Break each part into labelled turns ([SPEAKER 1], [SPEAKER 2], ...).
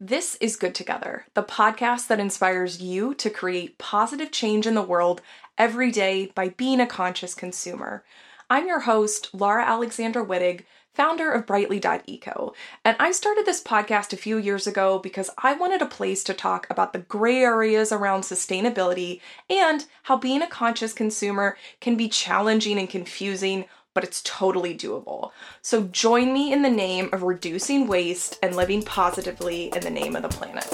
[SPEAKER 1] This is Good Together, the podcast that inspires you to create positive change in the world every day by being a conscious consumer. I'm your host, Laura Alexandra Wittig, founder of Brightly.eco, and I started this podcast a few years ago because I wanted a place to talk about the gray areas around sustainability and how being a conscious consumer can be challenging and confusing but it's totally doable. So join me in the name of reducing waste and living positively in the name of the planet.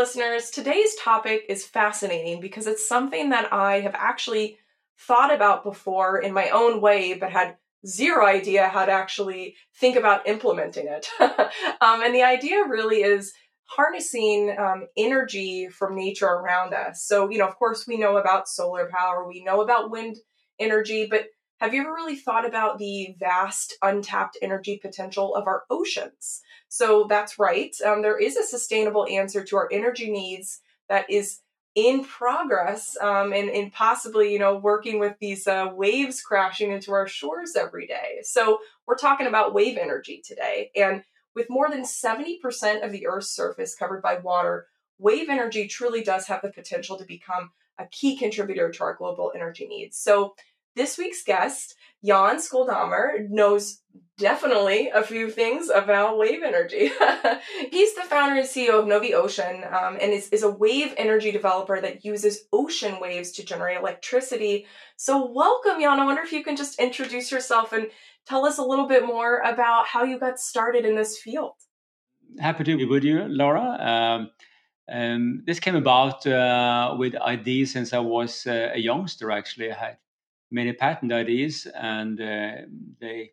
[SPEAKER 1] Listeners, today's topic is fascinating because it's something that I have actually thought about before in my own way, but had zero idea how to actually think about implementing it. um, and the idea really is harnessing um, energy from nature around us. So, you know, of course, we know about solar power, we know about wind energy, but have you ever really thought about the vast untapped energy potential of our oceans? So that's right. Um, there is a sustainable answer to our energy needs that is in progress um, and, and possibly, you know, working with these uh, waves crashing into our shores every day. So we're talking about wave energy today. And with more than 70% of the Earth's surface covered by water, wave energy truly does have the potential to become a key contributor to our global energy needs. So this week's guest, Jan Skjoldhammer, knows definitely a few things about wave energy. He's the founder and CEO of Novi Ocean um, and is, is a wave energy developer that uses ocean waves to generate electricity. So, welcome, Jan. I wonder if you can just introduce yourself and tell us a little bit more about how you got started in this field.
[SPEAKER 2] Happy to be with you, Laura. Um, um, this came about uh, with ideas since I was uh, a youngster, actually. I had many patent ideas, and uh, they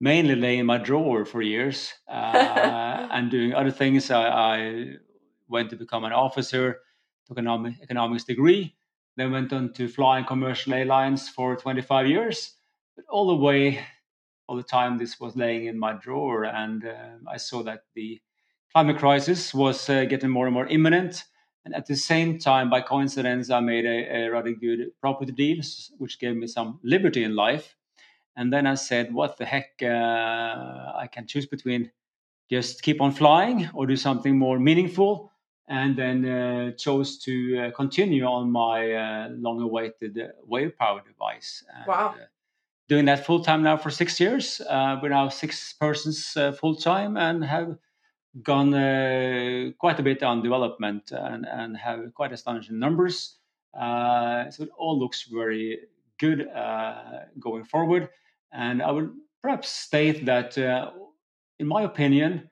[SPEAKER 2] mainly lay in my drawer for years. Uh, and doing other things, I, I, went to become an officer, took an economics degree, then went on to flying commercial airlines for 25 years. But all the way, all the time, this was laying in my drawer, and uh, I saw that the climate crisis was uh, getting more and more imminent and at the same time, by coincidence, I made a, a rather good property deal, which gave me some liberty in life. And then I said, what the heck? Uh, I can choose between just keep on flying or do something more meaningful. And then uh, chose to uh, continue on my uh, long awaited wave power device. And,
[SPEAKER 1] wow.
[SPEAKER 2] Uh, doing that full time now for six years. Uh, we're now six persons full time and have gone uh, quite a bit on development and, and have quite astonishing numbers. Uh, so it all looks very good uh, going forward. And I would perhaps state that, uh, in my opinion,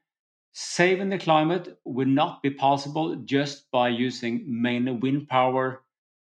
[SPEAKER 2] saving the climate would not be possible just by using mainly wind power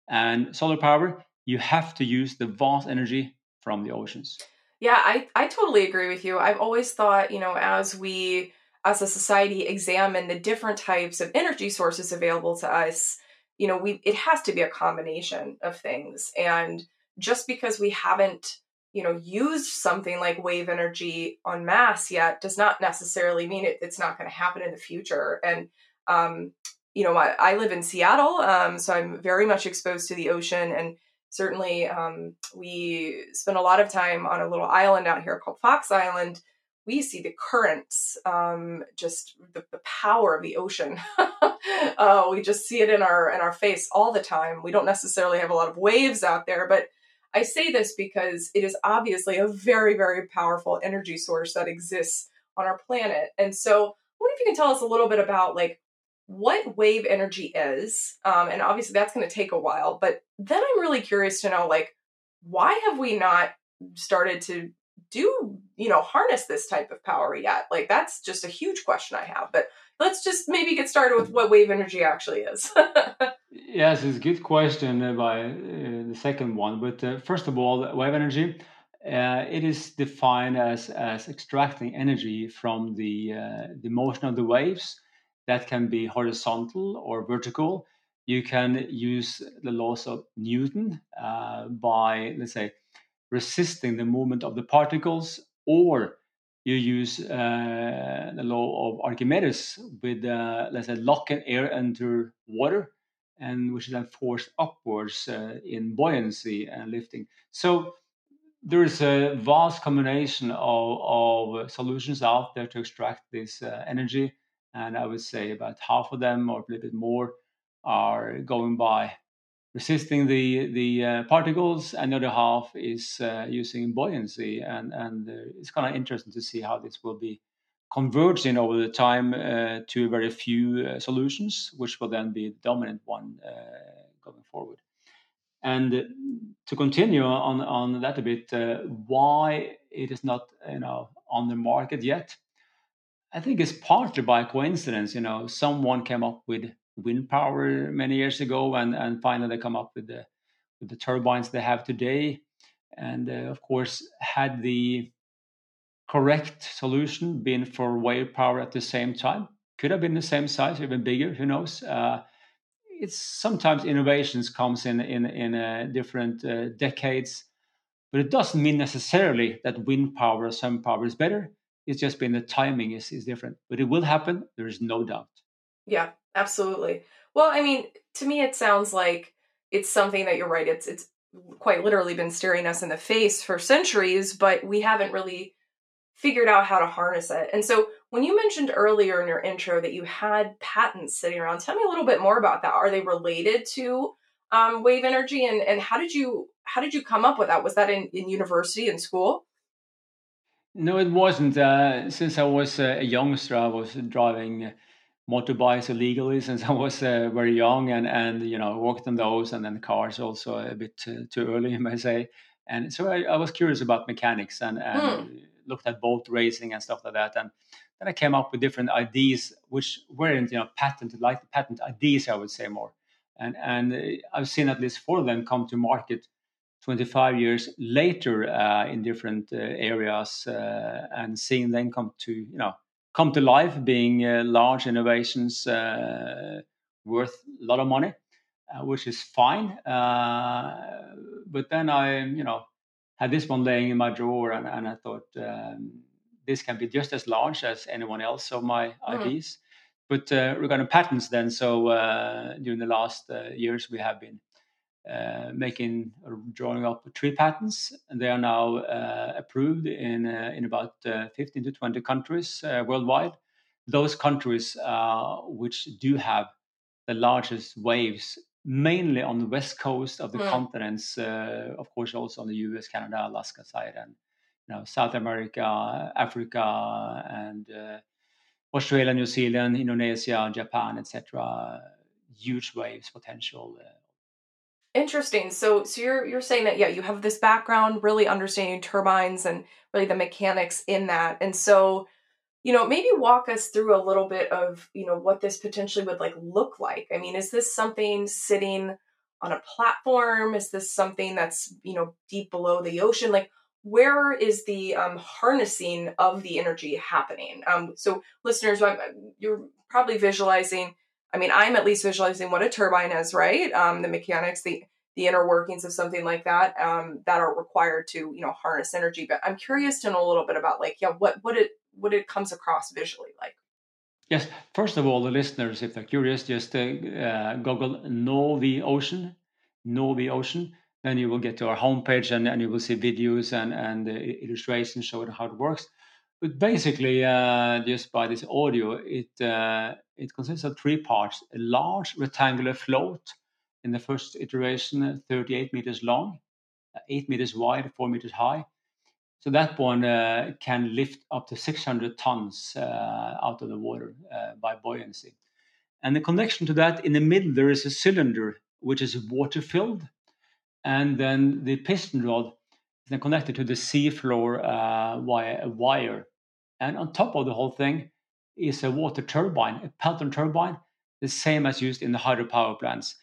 [SPEAKER 2] and solar power. You have to use the vast energy from the oceans.
[SPEAKER 1] Yeah, I, I totally agree with you. I've always thought, you know, as we as a society examine the different types of energy sources available to us you know we it has to be a combination of things. And just because we haven't you know used something like wave energy on mass yet does not necessarily mean it, it's not going to happen in the future. And um, you know I, I, live in seattle um, so i'm very much exposed to the ocean. And certainly um, we spend a lot of time on a little island out here called fox island we see the currents, um, just the, the, power of the ocean. uh, we just see it in our in our face all the time. We don't necessarily have a lot of waves out there, but I say this because it is obviously a very very powerful energy source that exists on our planet. And so, I wonder if you can tell us a little bit about like what wave energy is, um, and obviously that's going to take a while. But then I'm really curious to know like why have we not started to do you know harness this type of power yet? Like that's just a huge question i have but let's just maybe get started with what wave energy actually is.
[SPEAKER 2] Yes it's a good question uh, by uh, the second one but uh, first of all wave energy uh, it is defined as, as extracting energy from the, uh, the motion of the waves that can be horizontal or vertical. You can use the laws of Newton uh, by, let's say, resisting the movement of the particles, or you use uh, the law of Archimedes with, uh, let's say, lock and air under water, and which is then forced upwards uh, in buoyancy and lifting. So there is a vast combination of, of solutions out there to extract this uh, energy, and I would say about half of them, or a little bit more, are going by resisting the the uh, particles, and the other half is uh, using buoyancy, and and uh, it's kind of interesting to see how this will be converging over the time uh, to very few uh, solutions, which will then be the dominant one uh, going forward. And to continue on on that a bit, why it is not you know on the market yet? I think it's partly by coincidence. You know, someone came up with wind power many years ago, and and finally they come up with the with the turbines they have today. And uh, of course, had the correct solution been for wave power at the same time, could have been the same size, even bigger. Who knows? Uh, it's sometimes innovations comes in in in uh, different uh, decades, but it doesn't mean necessarily that wind power or sun power is better. It's just been the timing is is different, but it will happen. There is no doubt.
[SPEAKER 1] Yeah, absolutely. Well, I mean, to me, it sounds like it's something that you're right. It's it's quite literally been staring us in the face for centuries, but we haven't really figured out how to harness it. And so, when you mentioned earlier in your intro that you had patents sitting around, tell me a little bit more about that. Are they related to um, wave energy, and and how did you how did you come up with that? Was that in, in university in school?
[SPEAKER 2] No, it wasn't. Uh, since I was uh, a youngster, I was driving motorbikes illegally since I was uh, very young and, and, you know, worked on those and then cars also a bit too, too early, you might say. And so I, I was curious about mechanics and, and mm. looked at boat racing and stuff like that. And then I came up with different ideas, which weren't, you know, patented, like the patent ideas, I would say more. And, and uh, I've seen at least four of them come to market 25 years later uh, in different uh, areas uh, and seeing them come to, you know, come to life, being uh, large innovations uh, worth a lot of money, uh, which is fine. but then I, you know, had this one laying in my drawer, and, and I thought um, this can be just as large as anyone else of my mm. ideas. But uh, regarding patents, then, so uh, during the last uh, years, we have been uh, making drawing up three patents, and they are now uh, approved in uh, in about 15 to 20 countries worldwide. Those countries which do have the largest waves mainly on the west coast of the mm. continents, uh, of course, also on the US, Canada, Alaska side, and you know South America, Africa, and uh, Australia, New Zealand, Indonesia, Japan, etc. Huge waves potential uh,
[SPEAKER 1] Interesting. So so you're you're saying that yeah, you have this background really understanding turbines and really the mechanics in that. And so, you know, maybe walk us through a little bit of, you know, what this potentially would like look like. I mean, is this something sitting on a platform? Is this something that's, you know, deep below the ocean? Like where is the um, harnessing of the energy happening? Um, so listeners, you're probably visualizing I mean, I'm at least visualizing what a turbine is, right? Um, the mechanics, the the inner workings of something like that um, that are required to you know harness energy. But I'm curious to know a little bit about like yeah, what what it what it comes across visually like.
[SPEAKER 2] Yes, first of all, the listeners, if they're curious, just uh, uh, Google "Novi Ocean," "Novi Ocean." Then you will get to our homepage and, and you will see videos and, and uh, illustrations showing how it works. But basically, uh, just by this audio, it uh, it consists of three parts: a large rectangular float in the first iteration, 38 meters long, 8 meters wide, 4 meters high. So that one uh, can lift up to 600 tons uh, out of the water uh, by buoyancy. And the connection to that, in the middle, there is a cylinder which is water filled, and then the piston rod is then connected to the seafloor uh, via a wire and on top of the whole thing is a water turbine, a Pelton turbine, the same as used in the hydropower plants.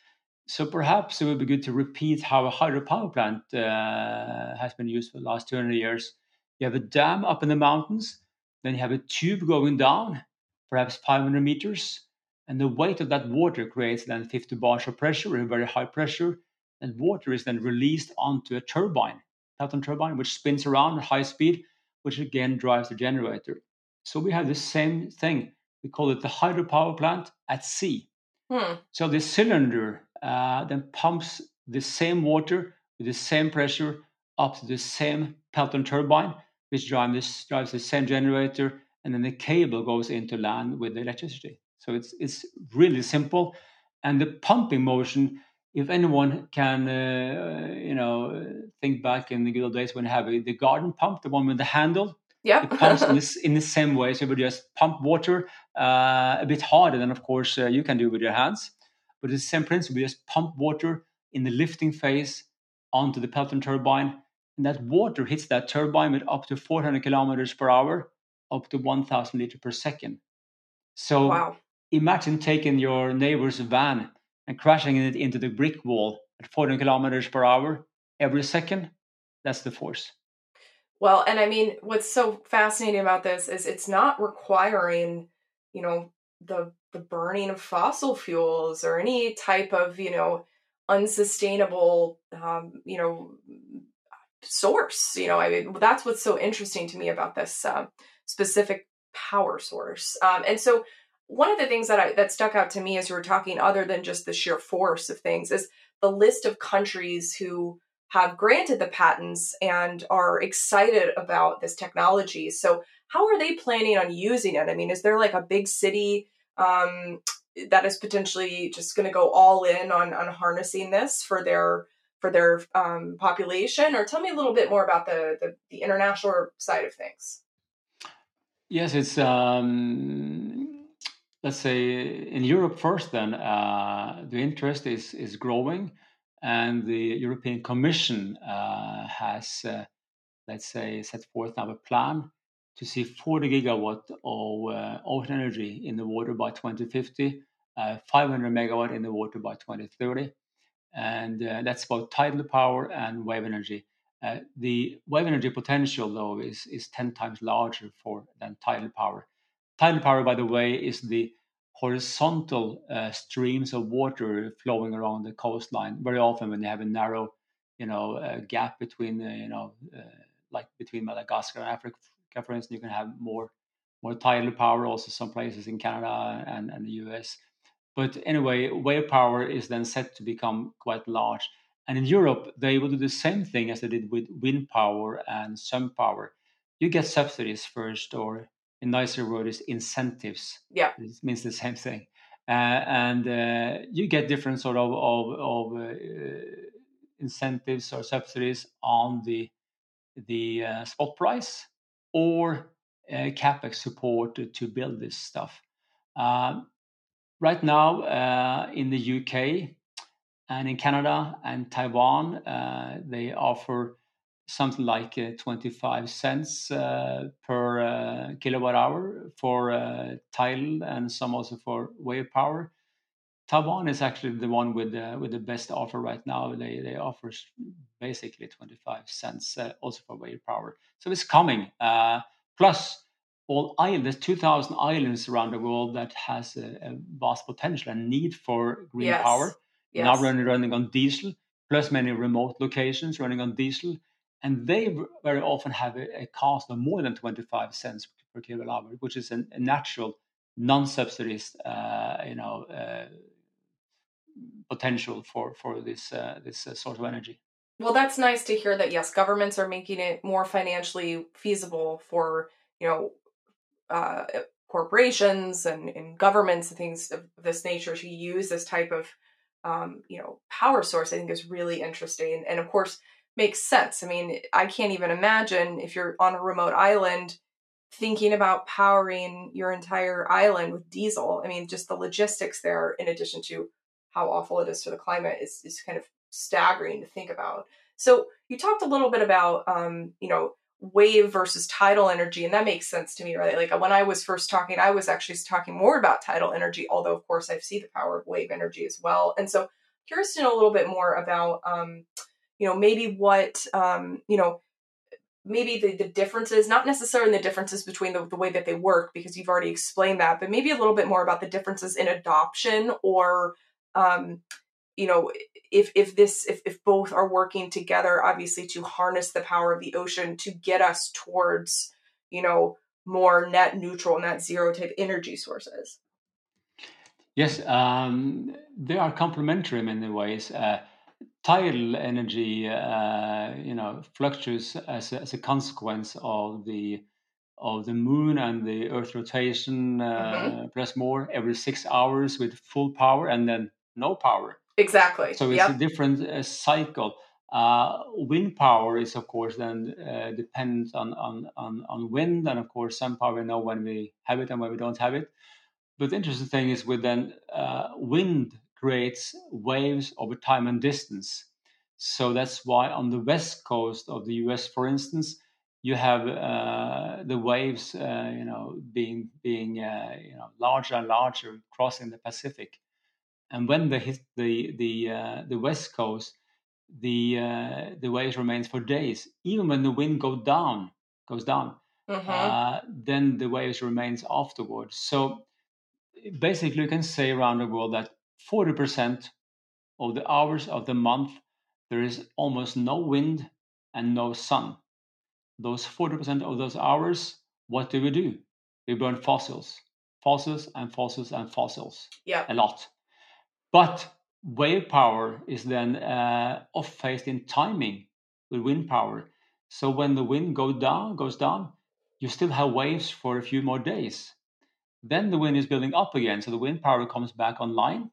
[SPEAKER 2] So perhaps it would be good to repeat how a hydropower plant uh, has been used for the last 200 years. You have a dam up in the mountains, then you have a tube going down, perhaps 500 meters, And the weight of that water creates then 50 bars of pressure, a very high pressure. And water is then released onto a turbine, Pelton turbine, which spins around at high speed, which again drives the generator. So we have the same thing. We call it the hydropower plant at sea. Hmm. So the cylinder uh, then pumps the same water with the same pressure up to the same Pelton turbine, which drives, this, drives the same generator, and then the cable goes into land with the electricity. So it's it's really simple, and the pumping motion. If anyone can, uh, you know, think back in the good old days when you have the garden pump, the one with the handle,
[SPEAKER 1] yeah,
[SPEAKER 2] it pumps in, this, in the same way. So you would just pump water uh, a bit harder than, of course, uh, you can do with your hands. But it's the same principle. You just pump water in the lifting phase onto the Pelton turbine, and that water hits that turbine with up to 400 kilometers per hour, up to 1,000 liter per second. So wow. imagine taking your neighbor's van and crashing it into the brick wall at 400 kilometers per hour every second. That's the force.
[SPEAKER 1] Well, and I mean, what's so fascinating about this is it's not requiring, you know, the the burning of fossil fuels or any type of, you know, unsustainable, um, you know, source. You know, I mean, that's what's so interesting to me about this uh, specific power source. Um, and so, one of the things that I, that stuck out to me as you were talking, other than just the sheer force of things, is the list of countries who have granted the patents and are excited about this technology. So, how are they planning on using it? I mean, is there like a big city um, that is potentially just going to go all in on on harnessing this for their for their um, population? Or tell me a little bit more about the the, the international side of things.
[SPEAKER 2] Yes, it's um, let's say in Europe first. Then uh, the interest is is growing, and the European Commission uh, has, uh, let's say, set forth now a plan to see 40 gigawatt of uh, ocean energy in the water by 2050, uh, 500 megawatt in the water by 2030, and uh, that's both tidal power and wave energy. The wave energy potential, though, is, is 10 times larger for than tidal power. Tidal power, by the way, is the horizontal uh, streams of water flowing along the coastline. Very often, when you have a narrow, you know, uh, gap between, you know, uh, like between Madagascar and Africa, for instance, you can have more more tidal power. Also, some places in Canada and, and the US. But anyway, wave power is then set to become quite large. And in Europe, they will do the same thing as they did with wind power and sun power. You get subsidies first, or in nicer word is incentives.
[SPEAKER 1] Yeah,
[SPEAKER 2] it means the same thing. Uh, and uh, you get different sort of of, of uh, incentives or subsidies on the the uh, spot price or uh, capex support to, to build this stuff. Um, right now, uh, in the UK, and in Canada and Taiwan, uh, they offer something like uh, 25 cents uh, per uh, kilowatt hour for uh, tidal and some also for wave power. Taiwan is actually the one with the, with the best offer right now. They, they offer basically 25 cents uh, also for wave power. So it's coming. plus, all islands, there's 2,000 islands around the world that has a, a vast potential and need for green yes. power yes. now running running on diesel, plus many remote locations running on diesel, and they very often have a, a cost of more than 25 cents per kilowatt hour, which is an, a natural, non-subsidized, uh, you know, uh, potential for for this uh, this uh, source of energy.
[SPEAKER 1] Well, that's nice to hear that. Yes, governments are making it more financially feasible for you know uh, corporations and, and governments and things of this nature to use this type of um, you know power source i think is really interesting and of course makes sense. I mean i can't even imagine if you're on a remote island thinking about powering your entire island with diesel. I mean just the logistics there in addition to how awful it is for the climate is, is kind of staggering to think about. So you talked a little bit about um, you know wave versus tidal energy and that makes sense to me right? Like when i was first talking i was actually talking more about tidal energy although of course i see the power of wave energy as well. And so curious to know a little bit more about um, you know maybe what um, you know maybe the, the differences, not necessarily the differences between the, the way that they work, because you've already explained that, but maybe a little bit more about the differences in adoption or, um, you know, if if this if, if both are working together, obviously to harness the power of the ocean to get us towards, you know, more net neutral, net zero type energy sources.
[SPEAKER 2] Yes, um, they are complementary in many ways. Uh, tidal energy, uh, you know, fluctuates as a, as a consequence of the of the moon and the Earth rotation, uh, mm-hmm. plus more every six hours with full power, and then no power.
[SPEAKER 1] Exactly.
[SPEAKER 2] So it's yep. a different uh, cycle. Uh, wind power is, of course, then uh, dependent on, on, on, on wind, and of course, sun power we know when we have it and when we don't have it. But the interesting thing is with then uh, wind creates waves over time and distance. So that's why on the west coast of the U.S., for instance, you have uh, the waves, uh, you know, being being uh, you know larger and larger, crossing the Pacific. And when they hit the the uh, the west coast, the uh, the waves remains for days. Even when the wind goes down, goes down, mm-hmm. Uh, then the waves remains afterwards. So basically, you can say around the world that 40% of the hours of the month there is almost no wind and no sun. Those 40% of those hours, what do we do? We burn fossils, fossils and fossils and fossils.
[SPEAKER 1] Yeah.
[SPEAKER 2] A lot. But wave power is then uh, off phased in timing with wind power. So when the wind goes down, goes down, you still have waves for a few more days. Then the wind is building up again, so the wind power comes back online,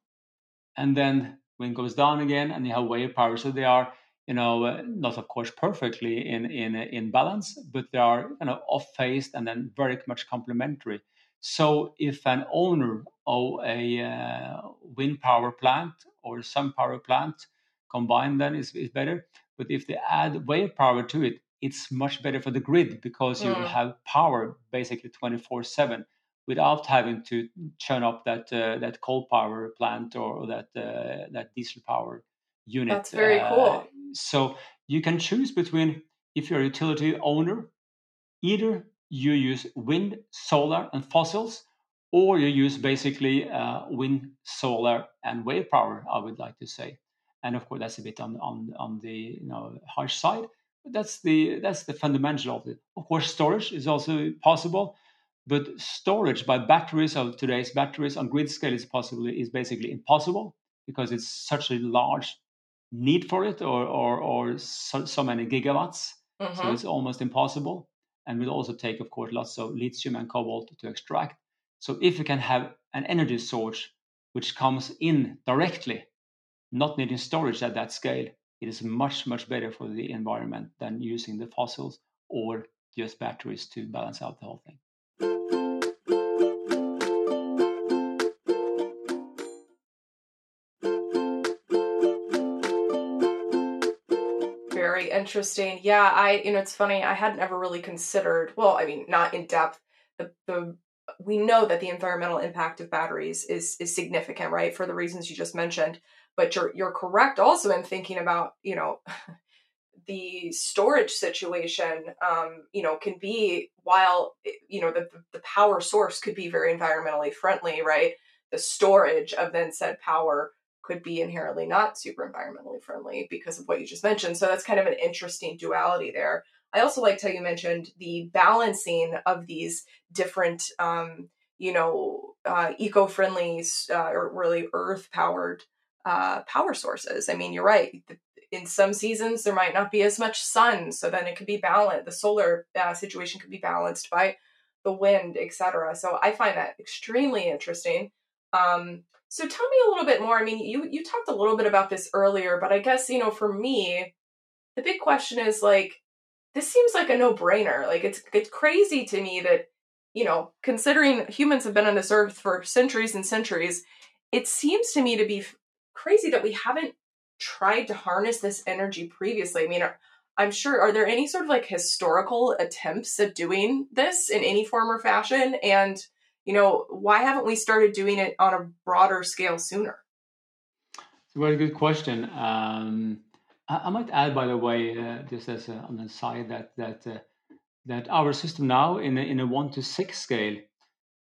[SPEAKER 2] and then wind goes down again, and you have wave power. So they are, you know, uh, not of course perfectly in in in balance, but they are you know off phased and then very much complementary. So if an owner of a uh, wind power plant or sun power plant combined, then is is better. But if they add wave power to it, it's much better for the grid because you mm. have power basically 24 7 without having to churn up that uh, that coal power plant or, that uh, that diesel power unit.
[SPEAKER 1] That's very uh, cool.
[SPEAKER 2] So you can choose between if you're a utility owner, either you use wind, solar, and fossils, or you use basically uh, wind, solar, and wave power. I would like to say, and of course that's a bit on on on the you know harsh side. But that's the that's the fundamental of it. Of course, storage is also possible but storage by batteries of today's batteries on grid scale is possibly is basically impossible because it's such a large need for it or or, or so, so many gigawatts. Mm-hmm. So it's almost impossible. And will also take, of course, lots of lithium and cobalt to extract. So if you can have an energy source which comes in directly, not needing storage at that scale, it is much, much better for the environment than using the fossils or just batteries to balance out the whole thing.
[SPEAKER 1] Very interesting. Yeah, I you know it's funny. I hadn't ever really considered. Well, I mean, not in depth. The the we know that the environmental impact of batteries is is significant, right? For the reasons you just mentioned. But you're you're correct also in thinking about you know the storage situation, um, you know, can be while you know the the power source could be very environmentally friendly, right? The storage of then said power could be inherently not super environmentally friendly because of what you just mentioned. So that's kind of an interesting duality there. I also liked how you mentioned the balancing of these different, um, you know, uh, eco-friendly uh, or really earth-powered uh, power sources. I mean, you're right in some seasons there might not be as much sun so then it could be balanced the solar uh, situation could be balanced by the wind etc so i find that extremely interesting. Um, so tell me a little bit more. I mean you you talked a little bit about this earlier but i guess you know for me the big question is like this seems like a no-brainer. Like it's it's crazy to me that you know considering humans have been on this earth for centuries and centuries it seems to me to be crazy that we haven't tried to harness this energy previously? I mean, are, I'm sure, are there any sort of like historical attempts at doing this in any form or fashion? And, you know, why haven't we started doing it on a broader scale sooner?
[SPEAKER 2] It's a good question. Um, I, might add, by the way, uh, just as on the side, that that uh, that our system now in a, in a one to six scale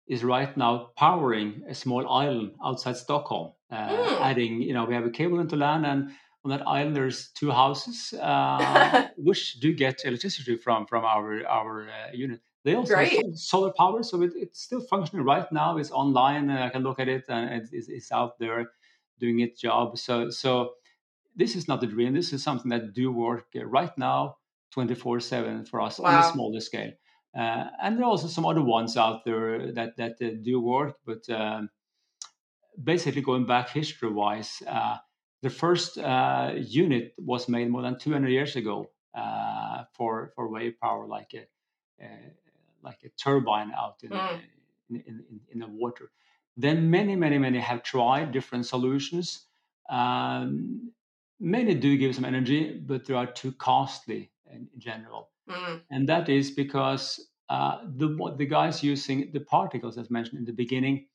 [SPEAKER 2] is right now powering a small island outside Stockholm. Uh, mm. Adding, you know, we have a cable into land, and on that island there's two houses uh, which do get electricity from from our our uh, unit. They also Great. have solar power, so it, it's still functioning right now. It's online, and I can look at it, and it's, it's out there doing its job. So so this is not a dream. This is something that do work right now, twenty four seven for us wow. on a smaller scale. Uh, and there are also some other ones out there that that uh, do work, but um, basically going back history wise, uh, the first uh, unit was made more than 200 years ago uh, for for wave power, like a, like a turbine out in, mm. in, in, in, the water. Then many, many, many have tried different solutions. Um, many do give some energy, but they are too costly in, general. Mm. And that is because uh, the, the guys using the particles, as mentioned in the beginning,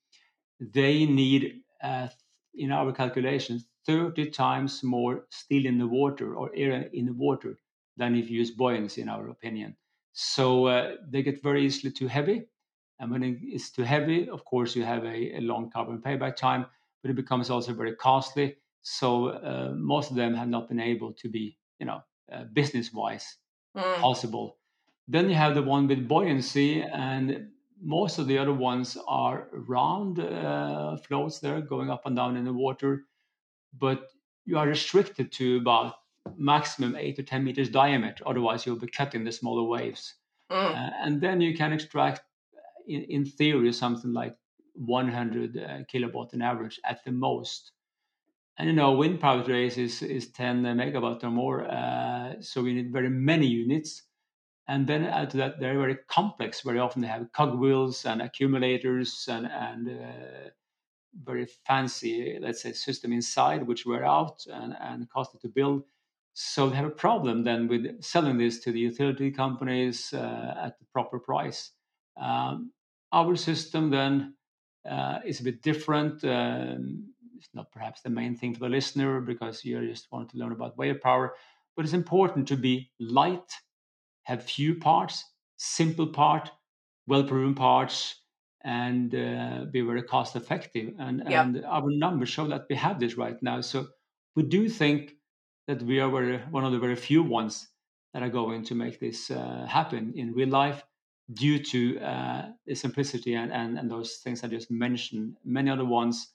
[SPEAKER 2] they need, uh, in our calculations, 30 times more steel in the water or air in the water than if you use buoyancy, in our opinion. So uh, they get very easily too heavy. And when it's too heavy, of course, you have a, a long carbon payback time, but it becomes also very costly. So uh, most of them have not been able to be, you know, uh, business-wise mm. possible. Then you have the one with buoyancy, and most of the other ones are round uh, floats there going up and down in the water, but you are restricted to about maximum eight to 10 meters diameter. Otherwise, you'll be cutting the smaller waves. Mm. Uh, and then you can extract, in, in theory, something like 100 uh, kilowatt on average at the most. And you know, wind power today is, is 10 megawatt or more. Uh, so we need very many units. And then add to that, they're very complex. Very often they have cogwheels and accumulators and, and uh, very fancy, let's say, system inside, which wear out and, and costly to build. So they have a problem then with selling this to the utility companies uh, at the proper price. Um, our system then uh, is a bit different. Um, it's not perhaps the main thing for the listener because you just want to learn about wave power, but it's important to be light, have few parts, simple part, well-proven parts, and uh, be very cost effective. And, yeah. and our numbers show that we have this right now. So we do think that we are very, one of the very few ones that are going to make this uh, happen in real life due to uh, the simplicity and, and, and those things I just mentioned. Many other ones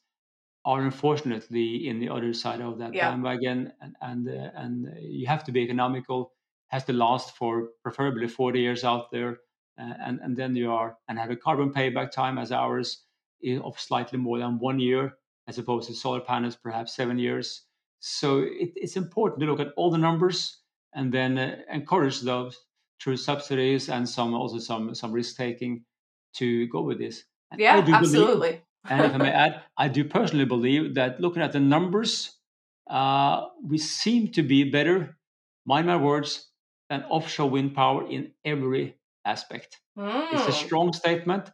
[SPEAKER 2] are unfortunately in the other side of that yeah. bandwagon, and and, uh, and you have to be economical. Has to last for preferably 40 years out there, uh, and and then you are and have a carbon payback time as ours of slightly more than one year, as opposed to solar panels perhaps seven years. So it, it's important to look at all the numbers and then uh, encourage those through subsidies and some also some some risk taking to go with this.
[SPEAKER 1] And yeah, absolutely.
[SPEAKER 2] Believe, and if I may add, I do personally believe that looking at the numbers, uh, we seem to be better, mind my words, than offshore wind power in every aspect. Mm. It's a hmm. strong statement,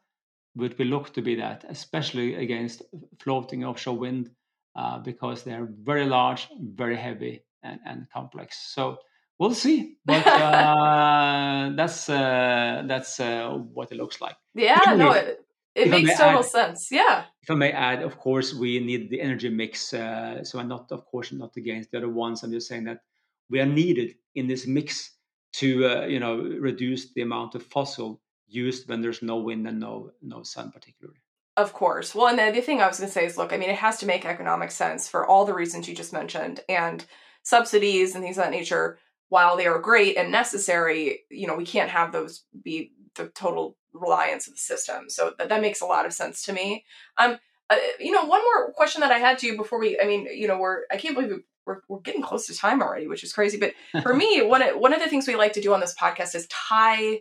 [SPEAKER 2] but we look to be that, especially against floating offshore wind uh, because they're very large, very heavy, and, and complex. So we'll see, but uh, that's uh, that's uh, what it looks like.
[SPEAKER 1] Yeah, no, it, it makes total add, sense. Yeah.
[SPEAKER 2] If I may add, of course, we need the energy mix. Uh, so I'm not, of course, not against the other ones. I'm just saying that we are needed in this mix to uh, you know reduce the amount of fossil used when there's no wind and no no sun, particularly.
[SPEAKER 1] Of course. Well, and the other thing I was going to say is look, I mean, it has to make economic sense for all the reasons you just mentioned. And subsidies and things of that nature, while they are great and necessary, you know, we can't have those be the total reliance of the system. So that, that makes a lot of sense to me. Um, uh, you know, one more question that I had to you before we, I mean, you know, we're, I can't believe we're, we're getting close to time already, which is crazy. But for me, one of, one of the things we like to do on this podcast is tie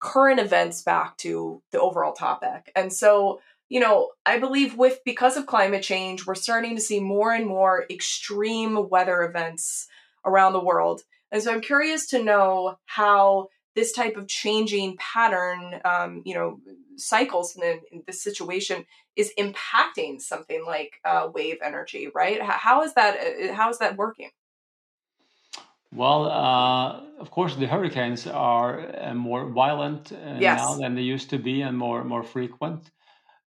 [SPEAKER 1] current events back to the overall topic. And so, you know, I believe with because of climate change, we're starting to see more and more extreme weather events around the world. And so I'm curious to know how this type of changing pattern, um, you know, cycles in, in, this situation is impacting something like uh, wave energy, right? How is that? Uh, how is that working?
[SPEAKER 2] Well, uh, of course, the hurricanes are uh, more violent uh,
[SPEAKER 1] Yes.
[SPEAKER 2] now than they used to be and more more frequent,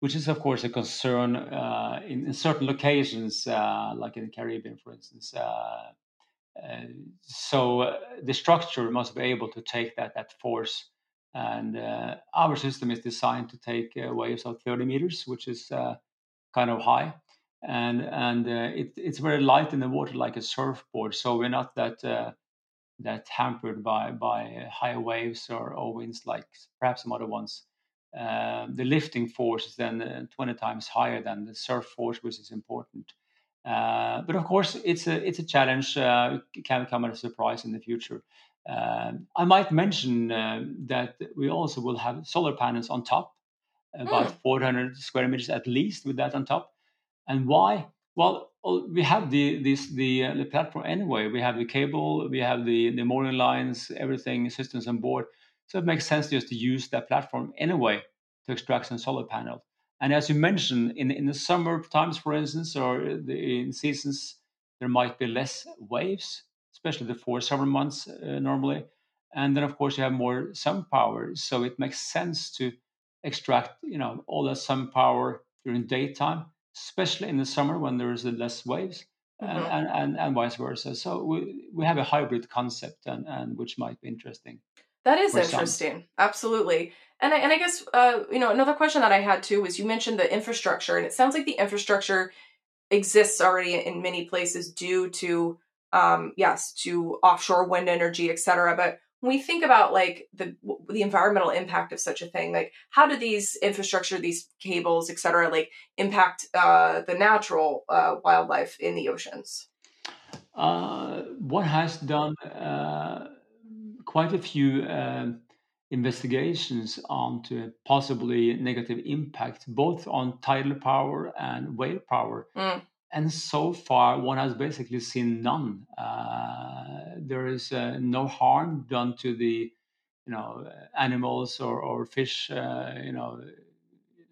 [SPEAKER 2] which is, of course, a concern uh, in, in certain locations, uh, like in the Caribbean, for instance. So uh, the structure must be able to take that that force, and uh, our system is designed to take uh, waves of 30 meters, which is kind of high. And and it, it's very light in the water like a surfboard. So we're not that that hampered by by high waves or, or winds like perhaps some other ones. Uh, the lifting force is then uh, 20 times higher than the surf force which is important uh, but of course it's a it's a challenge uh, it can come as a surprise in the future Um i might mention uh, that we also will have solar panels on top about
[SPEAKER 1] Hmm.
[SPEAKER 2] 400 square meters at least with that on top and why? Well, we have the this the uh, the platform anyway. We have the cable, we have the the mooring lines, everything systems on board. So it makes sense just to use that platform anyway to extract some solar panel. And as you mentioned, in in the summer times, for instance, or the, in seasons, there might be less waves, especially the four summer months uh, normally. And then of course you have more sun power, so it makes sense to extract you know all that sun power during daytime especially in the summer when there is less waves and,
[SPEAKER 1] Mhm.
[SPEAKER 2] and, and, and vice versa. So we, we have a hybrid concept and, and which might be interesting.
[SPEAKER 1] That is
[SPEAKER 2] For some.
[SPEAKER 1] interesting. Absolutely. And I, and I guess uh, you know another question that I had too was you mentioned the infrastructure, and it sounds like the infrastructure exists already in many places due to um, yes to offshore wind energy, et cetera. But when we think about like the the environmental impact of such a thing, like how do these infrastructure, these cables, et cetera, like impact uh, the natural uh, wildlife in the oceans?
[SPEAKER 2] Uh, one has done uh, quite a few um, investigations onto possibly negative impact both on tidal power and wave power.
[SPEAKER 1] Mm.
[SPEAKER 2] And so far, one has basically seen none. Uh, there is uh, no harm done to the, you know, animals or, or fish, uh, you know,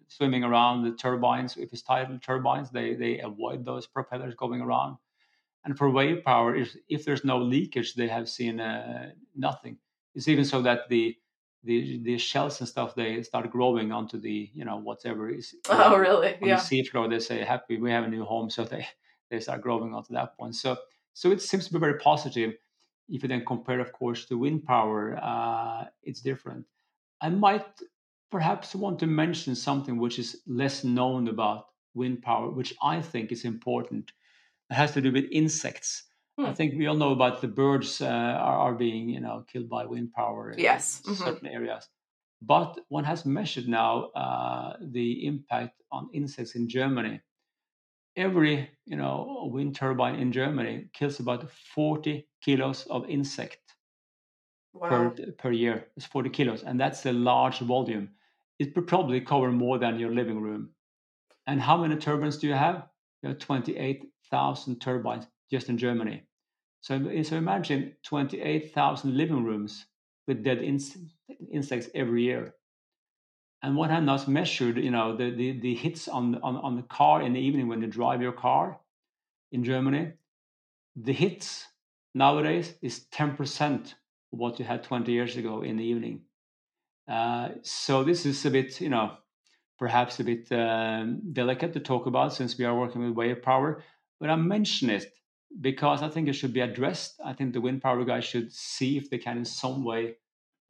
[SPEAKER 2] swimming around the turbines. If it's tidal turbines, they they avoid those propellers going around. And for wave power, if, if there's no leakage, they have seen uh, nothing. It's even so that the the the shells and stuff they start growing onto the you know whatever is
[SPEAKER 1] Oh, really?
[SPEAKER 2] on
[SPEAKER 1] Yeah.
[SPEAKER 2] the seafloor. They say happy we have a new home, so they they start growing onto that point. So so it seems to be very positive. If you then compare, of course, to wind power, uh, it's different. I might perhaps want to mention something which is less known about wind power, which I think is important. It has to do with insects. I
[SPEAKER 1] Hmm.
[SPEAKER 2] think we all know about the birds uh, are, are being, you know, killed by wind power in
[SPEAKER 1] Yes. Mhm.
[SPEAKER 2] certain areas. But one has measured now uh, the impact on insects in Germany. Every, you know, wind turbine in Germany kills about 40 kilos of insect
[SPEAKER 1] Wow.
[SPEAKER 2] per per year. It's 40 kilos, and that's a large volume. It would probably cover more than your living room. And how many turbines do you have? You have 28,000 turbines just in Germany. So, so imagine 28,000 living rooms with dead ins- insects every year. And what had not measured, you know, the, the, the hits on, on, on the car in the evening when you drive your car in Germany, the hits nowadays is 10% of what you had 20 years ago in the evening. Uh, so this is a bit, you know, perhaps a bit um, delicate to talk about since we are working with wave power, but I mention it because I think it should be addressed. I think the wind power guys should see if they can in some way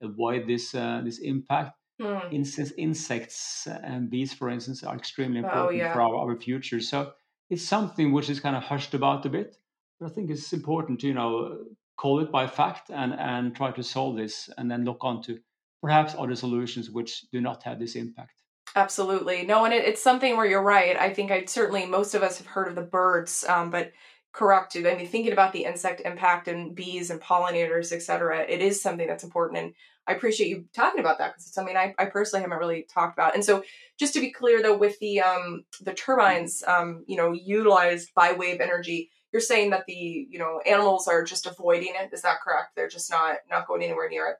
[SPEAKER 2] avoid this uh, this impact.
[SPEAKER 1] Hmm.
[SPEAKER 2] Insects, insects and bees, for instance, are extremely
[SPEAKER 1] Oh,
[SPEAKER 2] important
[SPEAKER 1] yeah.
[SPEAKER 2] for our, our future. So it's something which is kind of hushed about a bit, but I think it's important to you know call it by fact and and try to solve this, and then look onto perhaps other solutions which do not have this impact.
[SPEAKER 1] Absolutely. No, and it, it's something where you're right. I think I certainly most of us have heard of the birds, um, but correct. I mean, thinking about the insect impact and bees and pollinators, et cetera, it is something that's important. And I appreciate you talking about that because it's something I, I personally haven't really talked about. And so, just to be clear, though, with the um, the turbines, um, you know, utilized by wave energy, you're saying that the you know animals are just avoiding it. Is that correct? They're just not not going anywhere near it.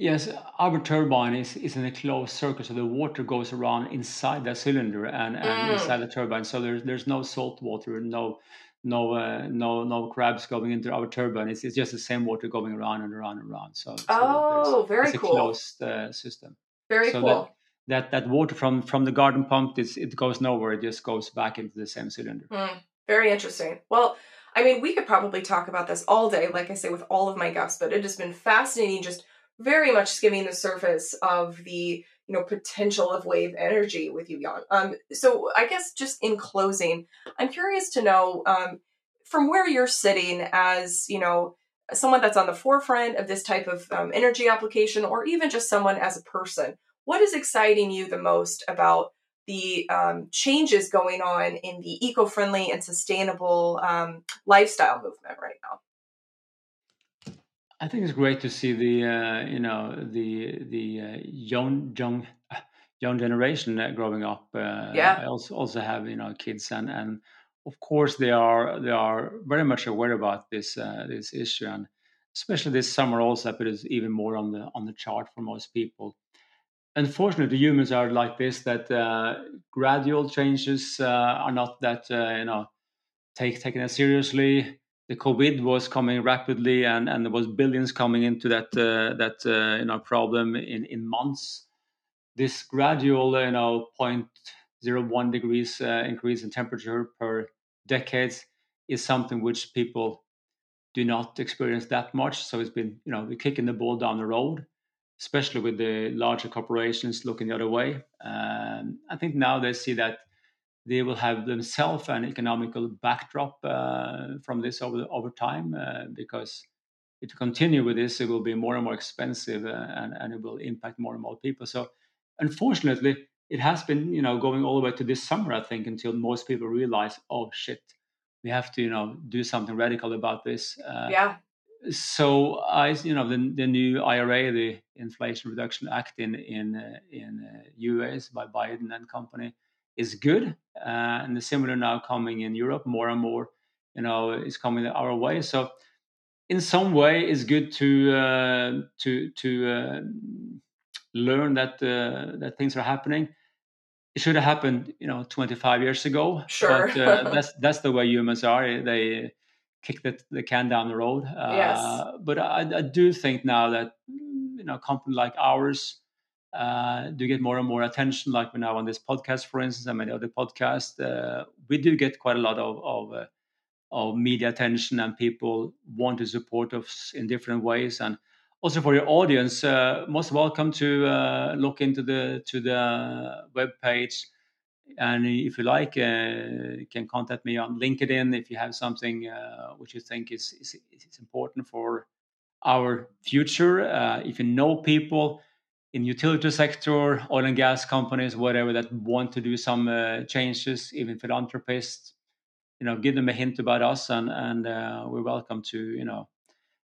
[SPEAKER 2] Yes, our turbine is, is in a closed circuit, so the water goes around inside the cylinder and, and
[SPEAKER 1] Mm.
[SPEAKER 2] inside the turbine. So there's there's no salt water, no no uh, no no crabs going into our turbine. It's, it's just the same water going around and around and around. So, so
[SPEAKER 1] oh, very
[SPEAKER 2] it's
[SPEAKER 1] cool.
[SPEAKER 2] a closed uh, system.
[SPEAKER 1] Very
[SPEAKER 2] so
[SPEAKER 1] cool.
[SPEAKER 2] That, that that water from from the garden pump is it goes nowhere. It just goes back into the same cylinder.
[SPEAKER 1] Mm, very interesting. Well, I mean, we could probably talk about this all day, like I say, with all of my guests, but it has been fascinating, just very much skimming the surface of the you know potential of wave energy with you, Jan. Um, so I guess just in closing, I'm curious to know um, from where you're sitting as you know someone that's on the forefront of this type of um, energy application, or even just someone as a person. What is exciting you the most about the um, changes going on in the eco-friendly and sustainable um, lifestyle movement right now?
[SPEAKER 2] I think it's great to see the uh, you know the the uh, young young young generation uh, growing up. Uh,
[SPEAKER 1] Yeah.
[SPEAKER 2] I also also have you know kids and and of course they are they are very much aware about this uh, this issue and especially this summer also but it's even more on the on the chart for most people. Unfortunately, humans are like this that uh, gradual changes uh, are not that uh, you know take taken as seriously the COVID was coming rapidly, and, and there was billions coming into that uh, that uh, you know problem in, in months. This gradual you know 0.01 degrees uh, increase in temperature per decades is something which people do not experience that much. So it's been you know kicking the ball down the road, especially with the larger corporations looking the other way. Um, I think now they see that they will have themselves an economical backdrop uh, from this over over time uh, because if you continue with this, it will be more and more expensive uh, and, and it will impact more and more people. So, unfortunately, it has been you know going all the way to this summer, I think, until most people realize, oh shit, we have to you know do something radical about this.
[SPEAKER 1] Uh, yeah.
[SPEAKER 2] So I, you know, the, the new IRA, the Inflation Reduction Act in in in US by Biden and company is good, uh, and the similar now coming in Europe more and more. You know, is coming our way. So, in some way, it's good to uh, to to uh, learn that uh, that things are happening. It should have happened, you know, 25 years ago.
[SPEAKER 1] Sure,
[SPEAKER 2] but uh, that's that's the way humans are. They kick the, the can down the road. Uh,
[SPEAKER 1] yes.
[SPEAKER 2] But I, I do think now that you know, a company like ours uh, do get more and more attention, like we're now on this podcast, for instance, and many other podcasts. Uh, we do get quite a lot of of, uh, of, media attention, and people want to support us in different ways. And also for your audience, uh, most welcome to uh, look into the to the web page. And if you like, uh, you can contact me on LinkedIn if you have something which you think is, is, is important for our future. if you know people in utility sector, oil and gas companies, whatever that want to do some uh, changes, even philanthropists, you know, give them a hint about us, and and uh, we're welcome to you know,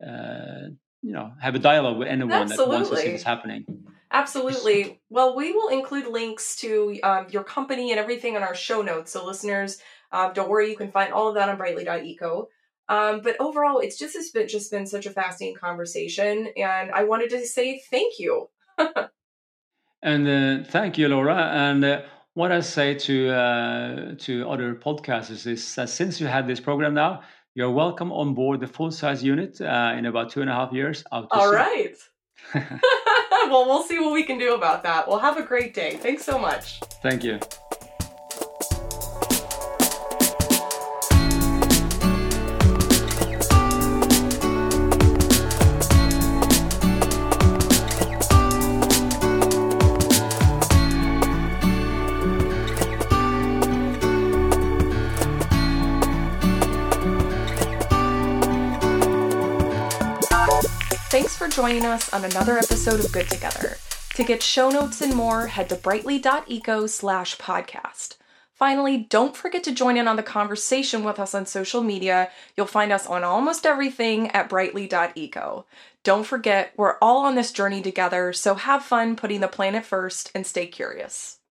[SPEAKER 2] uh, you know, have a dialogue with anyone
[SPEAKER 1] Absolutely.
[SPEAKER 2] that wants to see this happening.
[SPEAKER 1] Absolutely. Well, we will include links to um, your company and everything in our show notes. So, listeners, um, don't worry, you can find all of that on brightly.eco. Um, but overall, it's just it's been just been such a fascinating conversation, and I wanted to say thank you
[SPEAKER 2] and uh, thank you, Laura. And uh, what I say to uh, to other podcasters is that since you had this program now, you're welcome on board the full size unit uh, in about two and a half years.
[SPEAKER 1] Out All sea. right. well, we'll see what we can do about that. Well, have a great day. Thanks so much.
[SPEAKER 2] Thank you.
[SPEAKER 1] Joining us on another episode of Good Together. To get show notes and more, head to brightly.eco slash podcast. Finally, don't forget to join in on the conversation with us on social media. You'll find us on almost everything at brightly.eco. Don't forget, we're all on this journey together, so have fun putting the planet first and stay curious.